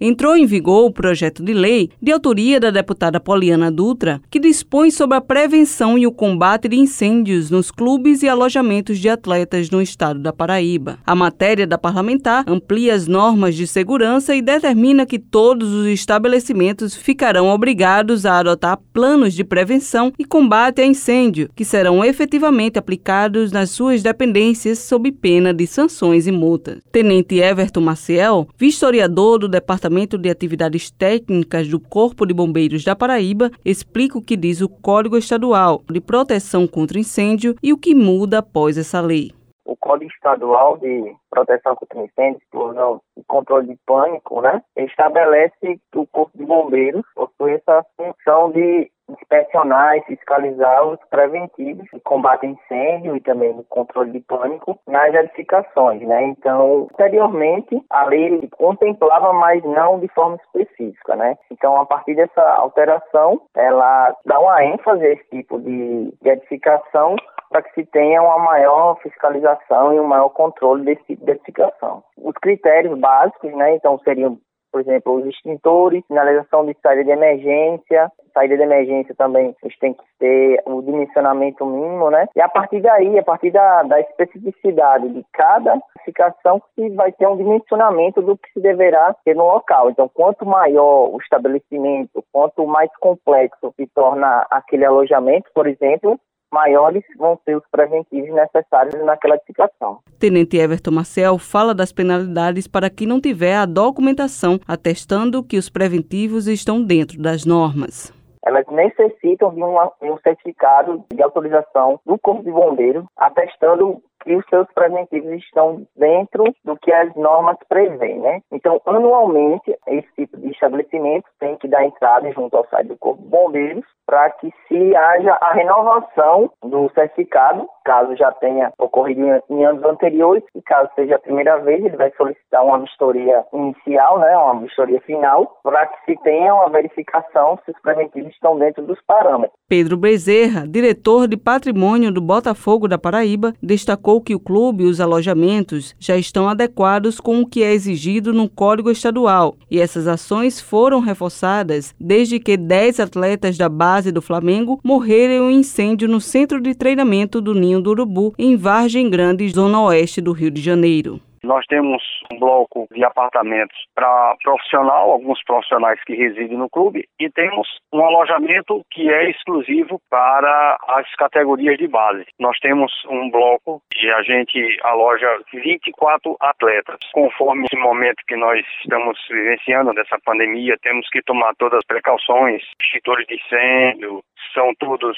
entrou em vigor o projeto de lei de autoria da deputada Poliana Dutra, que dispõe sobre a prevenção e o combate de incêndios nos clubes e alojamentos de atletas no estado da Paraíba. A matéria da parlamentar amplia as normas de segurança e determina que todos os estabelecimentos ficarão obrigados a adotar planos de prevenção e combate a incêndio, que serão efetivamente aplicados nas suas dependências sob pena de sanções e multas. Tenente Everton Maciel, vistoriador do Departamento de Atividades Técnicas do Corpo de Bombeiros da Paraíba, explica o que diz o Código Estadual de Proteção contra Incêndio e o que muda após essa lei. O Código Estadual de Proteção contra Incêndio, explosão e controle de pânico, né, estabelece que o Corpo de Bombeiros possui essa função de inspecionar e fiscalizar os preventivos de combate a incêndio e também de controle de pânico nas edificações, né? Então, anteriormente, a lei contemplava, mas não de forma específica, né? Então, a partir dessa alteração, ela dá uma ênfase a esse tipo de, de edificação para que se tenha uma maior fiscalização e um maior controle desse tipo de edificação. Os critérios básicos, né, então seriam por exemplo, os extintores, sinalização de saída de emergência, saída de emergência também eles têm que ter o dimensionamento mínimo, né? E a partir daí, a partir da, da especificidade de cada classificação, se vai ter um dimensionamento do que se deverá ter no local. Então, quanto maior o estabelecimento, quanto mais complexo se torna aquele alojamento, por exemplo, maiores vão ser os preventivos necessários naquela edificação. Tenente Everton Marcel fala das penalidades para quem não tiver a documentação atestando que os preventivos estão dentro das normas elas necessitam de, de um certificado de autorização do Corpo de Bombeiros, atestando que os seus preventivos estão dentro do que as normas prevêem, né? Então, anualmente, esse tipo de estabelecimento tem que dar entrada junto ao site do Corpo de Bombeiros para que se haja a renovação do certificado, caso já tenha ocorrido em anos anteriores, e caso seja a primeira vez, ele vai solicitar uma vistoria inicial, né, uma vistoria final, para que se tenha uma verificação se os preventivos estão dentro dos parâmetros. Pedro Bezerra, diretor de patrimônio do Botafogo da Paraíba, destacou que o clube e os alojamentos já estão adequados com o que é exigido no Código Estadual, e essas ações foram reforçadas desde que 10 atletas da base do Flamengo morreram em incêndio no centro de treinamento do Ninho do Urubu, em Vargem Grande, zona oeste do Rio de Janeiro. Nós temos um bloco de apartamentos para profissional, alguns profissionais que residem no clube, e temos um alojamento que é exclusivo para as categorias de base. Nós temos um bloco e a gente aloja 24 atletas. Conforme esse momento que nós estamos vivenciando dessa pandemia, temos que tomar todas as precauções, extintores de incêndio, são todos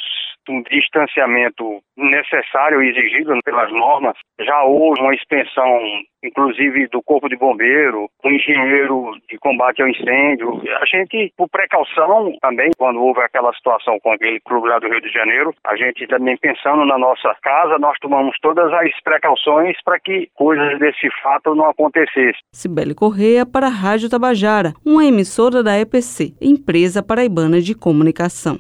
um distanciamento necessário e exigido pelas normas. Já houve uma expansão, inclusive, do Corpo de Bombeiro, um engenheiro de combate ao incêndio. A gente, por precaução também, quando houve aquela situação com aquele clube lá do Rio de Janeiro, a gente também pensando na nossa casa, nós tomamos todas as precauções para que coisas desse fato não acontecessem. Sibeli Correia para a Rádio Tabajara, uma emissora da EPC, Empresa Paraibana de Comunicação.